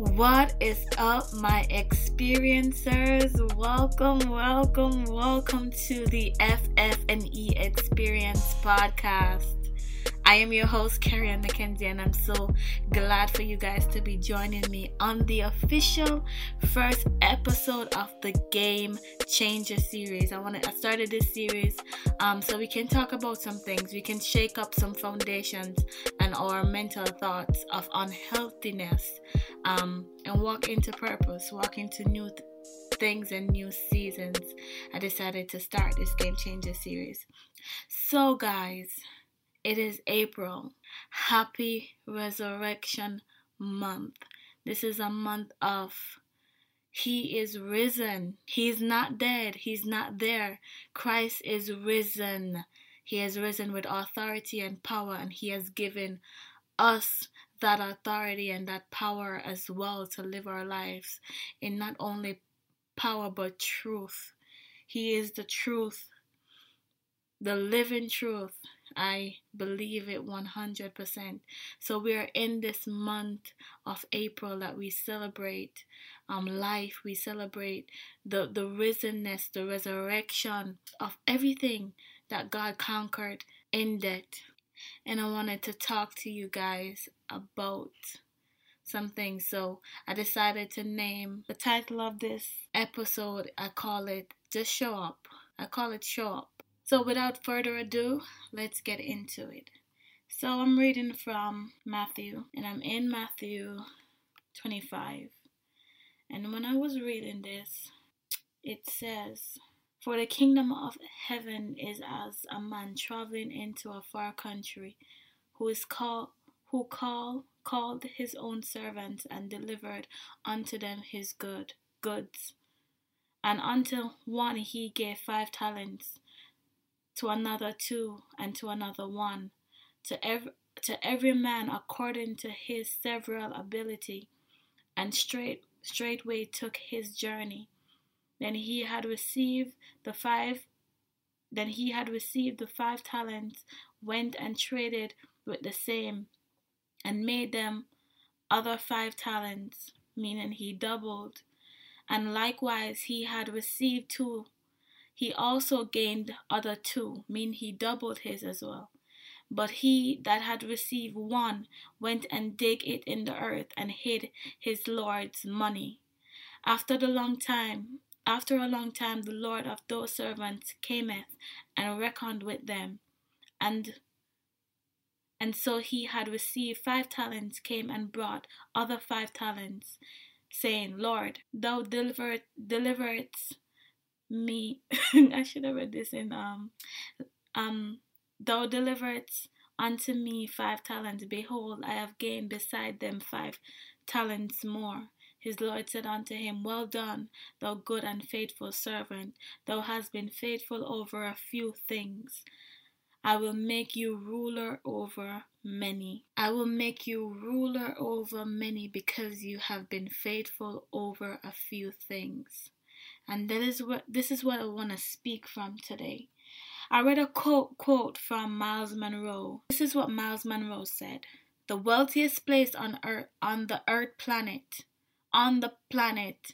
What is up, my experiencers? Welcome, welcome, welcome to the FF&E Experience podcast. I am your host, Carrie McKenzie, and I'm so glad for you guys to be joining me on the official first episode of the Game Changer series. I want to I started this series um, so we can talk about some things. We can shake up some foundations and our mental thoughts of unhealthiness um, and walk into purpose, walk into new th- things and new seasons. I decided to start this Game Changer series. So, guys it is April. Happy Resurrection Month. This is a month of He is risen. He's not dead. He's not there. Christ is risen. He has risen with authority and power, and He has given us that authority and that power as well to live our lives in not only power but truth. He is the truth, the living truth. I believe it 100%. So we are in this month of April that we celebrate um, life, we celebrate the, the risenness, the resurrection of everything that God conquered in death. And I wanted to talk to you guys about something. So I decided to name the title of this episode, I call it Just Show Up. I call it Show Up. So, without further ado, let's get into it. So, I'm reading from Matthew, and I'm in Matthew 25. And when I was reading this, it says, For the kingdom of heaven is as a man traveling into a far country, who is called who call called his own servants and delivered unto them his good goods. And unto one he gave five talents to another two, and to another one, to every, to every man according to his several ability, and straight straightway took his journey. Then he had received the five then he had received the five talents, went and traded with the same, and made them other five talents, meaning he doubled. And likewise he had received two he also gained other two, meaning he doubled his as well. But he that had received one went and dig it in the earth and hid his Lord's money. After the long time, after a long time, the Lord of those servants cameth and reckoned with them, and and so he had received five talents, came and brought other five talents, saying, Lord, thou delivered deliveredst me I should have read this in um um thou deliveredst unto me five talents behold I have gained beside them five talents more his Lord said unto him, Well done, thou good and faithful servant. Thou hast been faithful over a few things. I will make you ruler over many. I will make you ruler over many because you have been faithful over a few things. And that is what this is what I want to speak from today. I read a quote quote from Myles Munroe. This is what Myles Munroe said. The wealthiest place on earth on the earth planet on the planet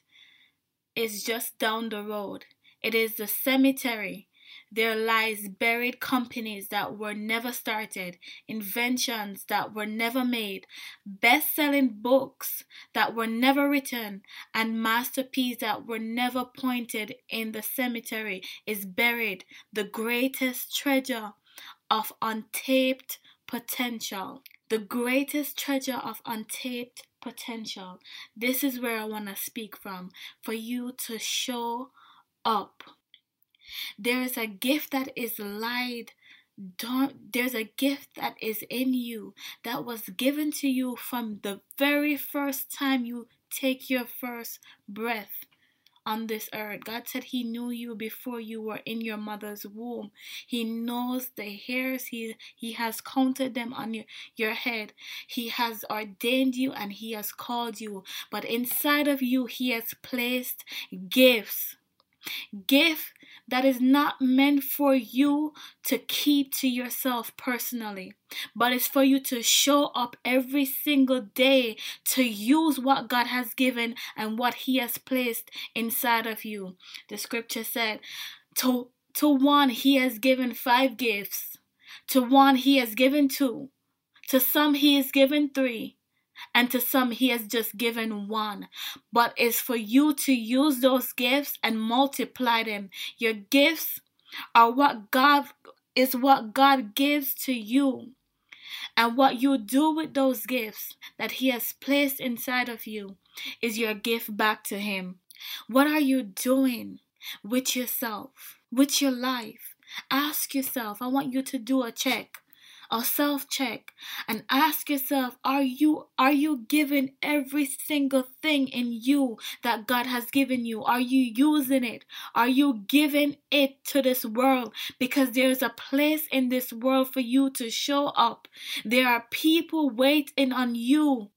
is just down the road. It is the cemetery there lies buried companies that were never started, inventions that were never made, best selling books that were never written, and masterpieces that were never pointed in the cemetery is buried, the greatest treasure of untapped potential. The greatest treasure of untapped potential. This is where I want to speak from for you to show up there is a gift that is lied don't there's a gift that is in you that was given to you from the very first time you take your first breath on this earth. God said He knew you before you were in your mother's womb. He knows the hairs. He He has counted them on your, your head. He has ordained you and He has called you. But inside of you, He has placed gifts. Gift that is not meant for you to keep to yourself personally, but it's for you to show up every single day to use what God has given and what He has placed inside of you. The scripture said, to, to one, He has given five gifts, to one, He has given two, to some, He has given three and to some he has just given one. But it's for you to use those gifts and multiply them. Your gifts are what god is what god gives to you. And what you do with those gifts that he has placed inside of you is your gift back to him. What are you doing with yourself with your life? Ask yourself i want you to do a check a self check and ask yourself are you are you giving every single thing in you that God has given you? Are you using it? Are you giving it to this world? Because there's a place in this world for you to show up. There are people waiting on you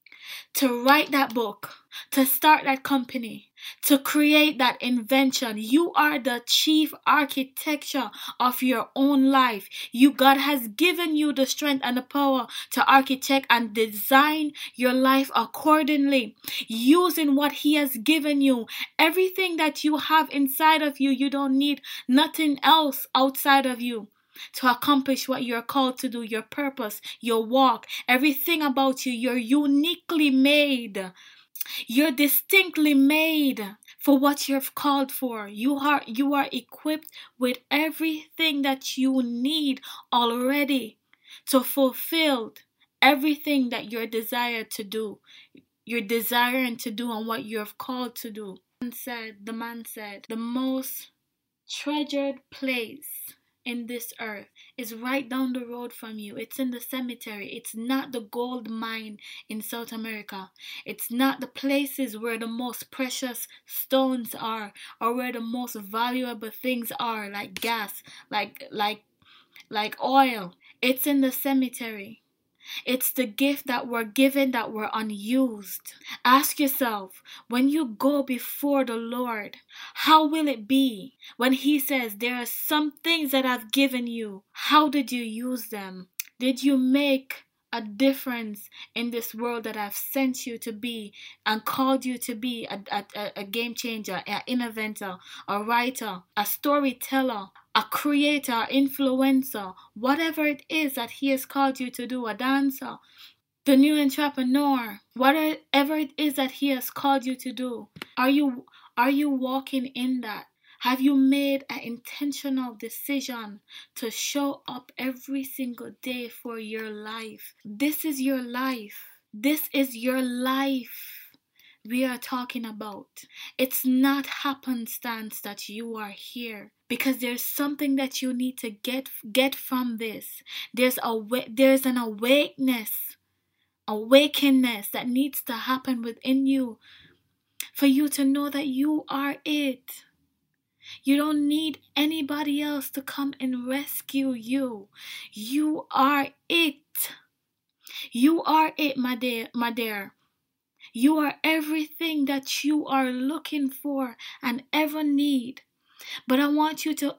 to write that book, to start that company, to create that invention. You are the chief architecture of your own life. You God has given you the strength and the power to architect and design your life accordingly using what he has given you. Everything that you have inside of you, you don't need nothing else outside of you to accomplish what you're called to do, your purpose, your walk, everything about you. You're uniquely made. You're distinctly made for what you're called for. You are you are equipped with everything that you need already to fulfill everything that you're desired to do. You're desiring to do and what you're called to do. And said, the man said, the most treasured place in this earth is right down the road from you. It's in the cemetery. It's not the gold mine in South America. It's not the places where the most precious stones are or where the most valuable things are like gas, like like like oil. It's in the cemetery. It's the gift that were given that were unused. Ask yourself when you go before the Lord, how will it be when He says, There are some things that I've given you? How did you use them? Did you make a difference in this world that I've sent you to be and called you to be a, a, a game changer, an innovator, a writer, a storyteller, a creator, influencer, whatever it is that He has called you to do, a dancer, the new entrepreneur, whatever it is that He has called you to do. Are you are you walking in that? Have you made an intentional decision to show up every single day for your life? This is your life. This is your life we are talking about. It's not happenstance that you are here because there's something that you need to get get from this. There's a there's an awakeness, awakeness that needs to happen within you for you to know that you are it. You don't need anybody else to come and rescue you. You are it. You are it, my dear, my dear. You are everything that you are looking for and ever need. But I want you to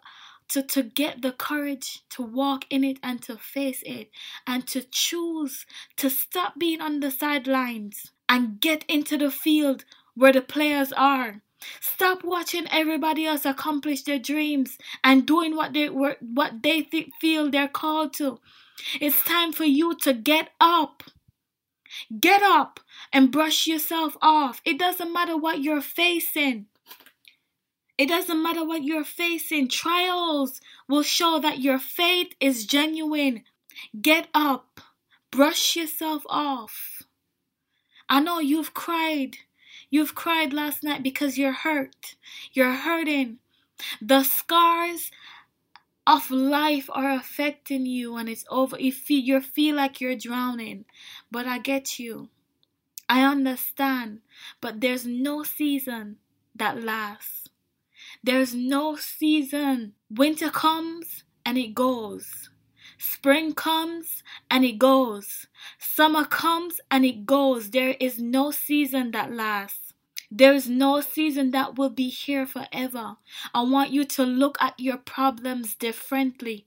to, to get the courage to walk in it and to face it and to choose to stop being on the sidelines and get into the field where the players are Stop watching everybody else accomplish their dreams and doing what they what they th- feel they're called to. It's time for you to get up. Get up and brush yourself off. It doesn't matter what you're facing. It doesn't matter what you're facing. Trials will show that your faith is genuine. Get up. Brush yourself off. I know you've cried. You've cried last night because you're hurt. You're hurting. The scars of life are affecting you and it's over. You feel, you feel like you're drowning. But I get you. I understand. But there's no season that lasts. There's no season. Winter comes and it goes. Spring comes and it goes. Summer comes and it goes. There is no season that lasts. There is no season that will be here forever. I want you to look at your problems differently.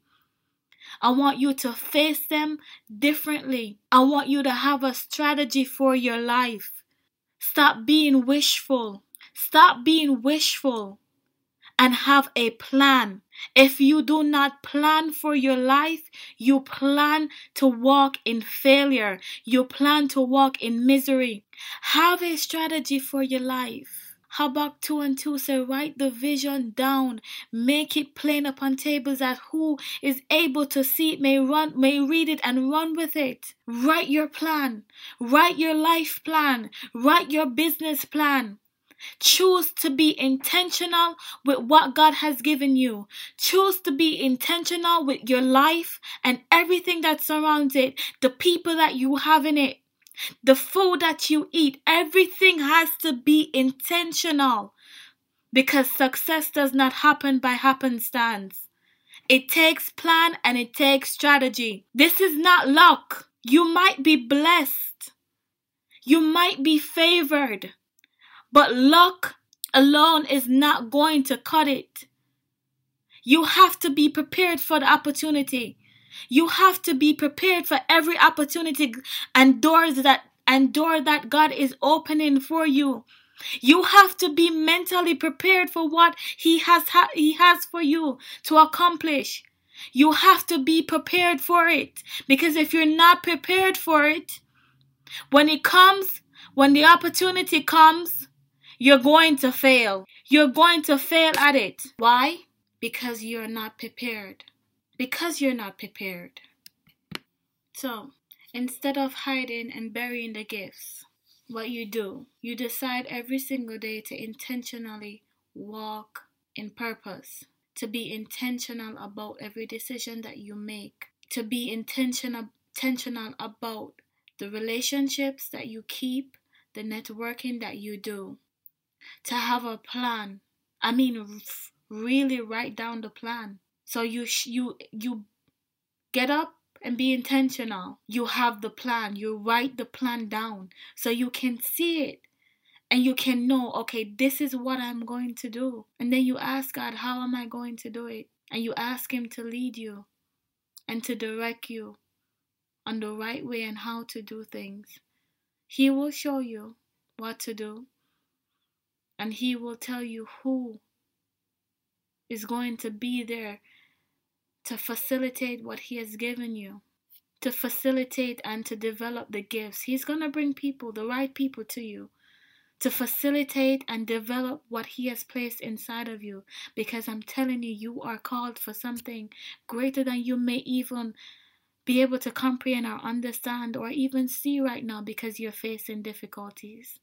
I want you to face them differently. I want you to have a strategy for your life. Stop being wishful. Stop being wishful and have a plan. If you do not plan for your life, you plan to walk in failure. You plan to walk in misery. Have a strategy for your life. Habakkuk 2 and 2 say, Write the vision down, make it plain upon tables that who is able to see it may run, may read it and run with it. Write your plan, write your life plan, write your business plan. Choose to be intentional with what God has given you. Choose to be intentional with your life and everything that surrounds it, the people that you have in it, the food that you eat. Everything has to be intentional because success does not happen by happenstance. It takes plan and it takes strategy. This is not luck. You might be blessed. You might be favored. But luck alone is not going to cut it. You have to be prepared for the opportunity. You have to be prepared for every opportunity and doors that and door that God is opening for you. You have to be mentally prepared for what he has ha- he has for you to accomplish. You have to be prepared for it because if you're not prepared for it, when it comes, when the opportunity comes, you're going to fail. You're going to fail at it. Why? Because you're not prepared. Because you're not prepared. So, instead of hiding and burying the gifts, what you do, you decide every single day to intentionally walk in purpose, to be intentional about every decision that you make, to be intentional intentional about the relationships that you keep, the networking that you do to have a plan. I mean, really write down the plan. So you sh- you you get up and be intentional. You have the plan. You write the plan down so you can see it and you can know, okay, this is what I'm going to do. And then you ask God, how am I going to do it? And you ask Him to lead you and to direct you on the right way and how to do things. He will show you what to do and He will tell you who is going to be there to facilitate what He has given you, to facilitate and to develop the gifts. He's going to bring people, the right people to you, to facilitate and develop what He has placed inside of you. Because I'm telling you, you are called for something greater than you may even be able to comprehend or understand or even see right now because you're facing difficulties.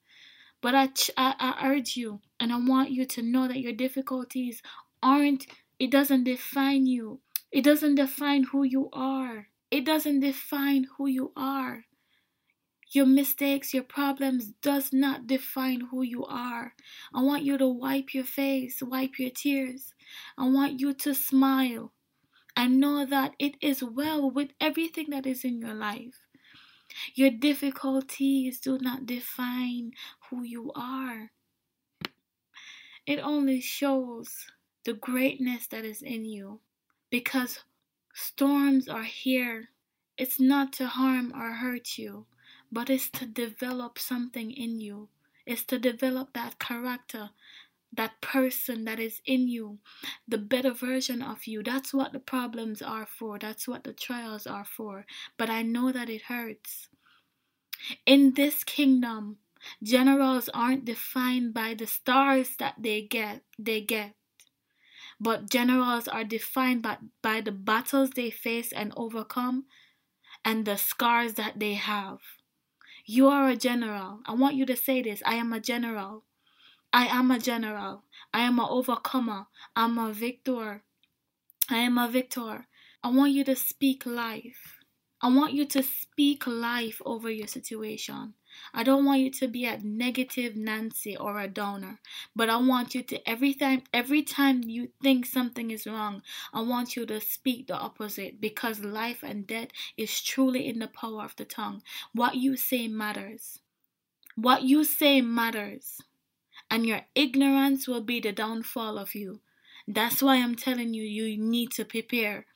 But I, I, I urge you and I want you to know that your difficulties aren't, it doesn't define you. It doesn't define who you are. It doesn't define who you are. Your mistakes, your problems does not define who you are. I want you to wipe your face, wipe your tears. I want you to smile and know that it is well with everything that is in your life. Your difficulties do not define who you are. It only shows the greatness that is in you because storms are here. It's not to harm or hurt you, but it's to develop something in you. It's to develop that character, that person that is in you, the better version of you. That's what the problems are for. That's what the trials are for. But I know that it hurts. In this kingdom, generals aren't defined by the stars that they get, they get. But generals are defined by, by the battles they face and overcome and the scars that they have. You are a general. I want you to say this I am a general. I am a general. I am an overcomer. I'm a victor. I am a victor. I want you to speak life. I want you to speak life over your situation. I don't want you to be a negative Nancy or a downer, but I want you to every time every time you think something is wrong, I want you to speak the opposite because life and death is truly in the power of the tongue. What you say matters. What you say matters. and your ignorance will be the downfall of you. That's why I'm telling you, you need to prepare.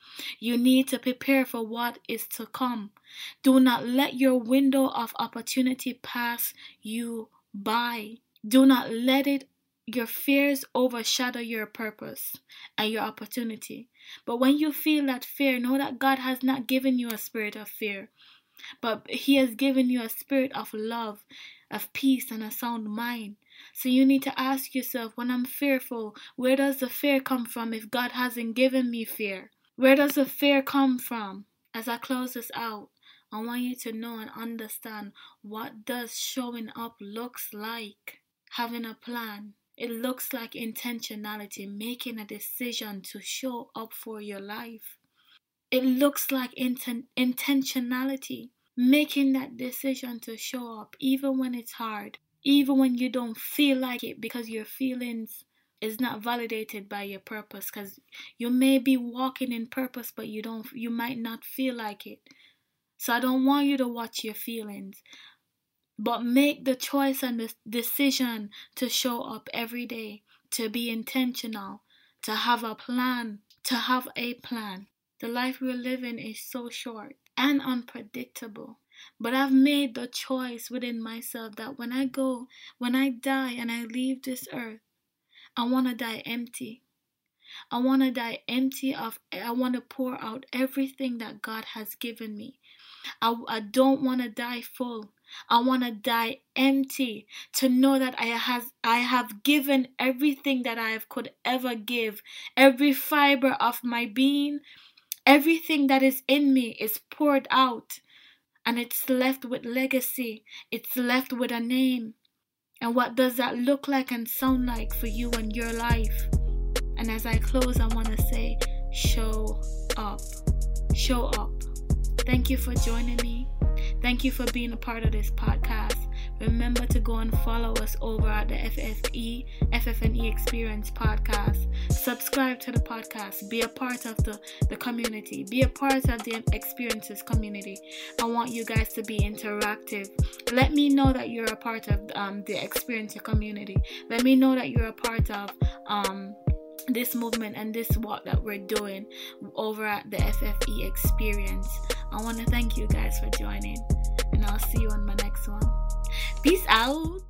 You need to prepare for what is to come. Do not let your window of opportunity pass you by. Do not let it your fears overshadow your purpose and your opportunity. But when you feel that fear, know that God has not given you a spirit of fear, but He has given you a spirit of love, of peace, and a sound mind. So you need to ask yourself when I'm fearful, where does the fear come from if God hasn't given me fear? Where does the fear come from? As I close this out, I want you to know and understand what does showing up looks like. Having a plan. It looks like intentionality, making a decision to show up for your life. It looks like inten- intentionality, making that decision to show up even when it's hard, even when you don't feel like it because your feelings is not validated by your purpose because you may be walking in purpose but you don't you might not feel like it. So i don't want you to watch your feelings but make the choice and the decision to show up every day to be intentional to have a plan to have a plan. The life we're living is so short and unpredictable but I've made the choice within myself that when I go, when I die and I leave this earth, I want to die empty. I want to die empty of, I want to pour out everything that God has given me. I, I don't want to die full. I want to die empty to know that I have I have given everything that I could ever give. Every fiber of my being, everything that is in me is poured out and it's left with legacy. It's left with a name. And what does that look like and sound like for you and your life? And as I close, I want to say, show up. Show up. Thank you for joining me. Thank you for being a part of this podcast. Remember to go and follow us over at the FFE, FFNE Experience podcast. Subscribe to the podcast. Be a part of the, the community. Be a part of the experiences community. I want you guys to be interactive. Let me know that you're a part of um, the experiencer community. Let me know that you're a part of um, this movement and this walk that we're doing over at the FFE experience. I want to thank you guys for joining, and I'll see you on my next one. Peace out.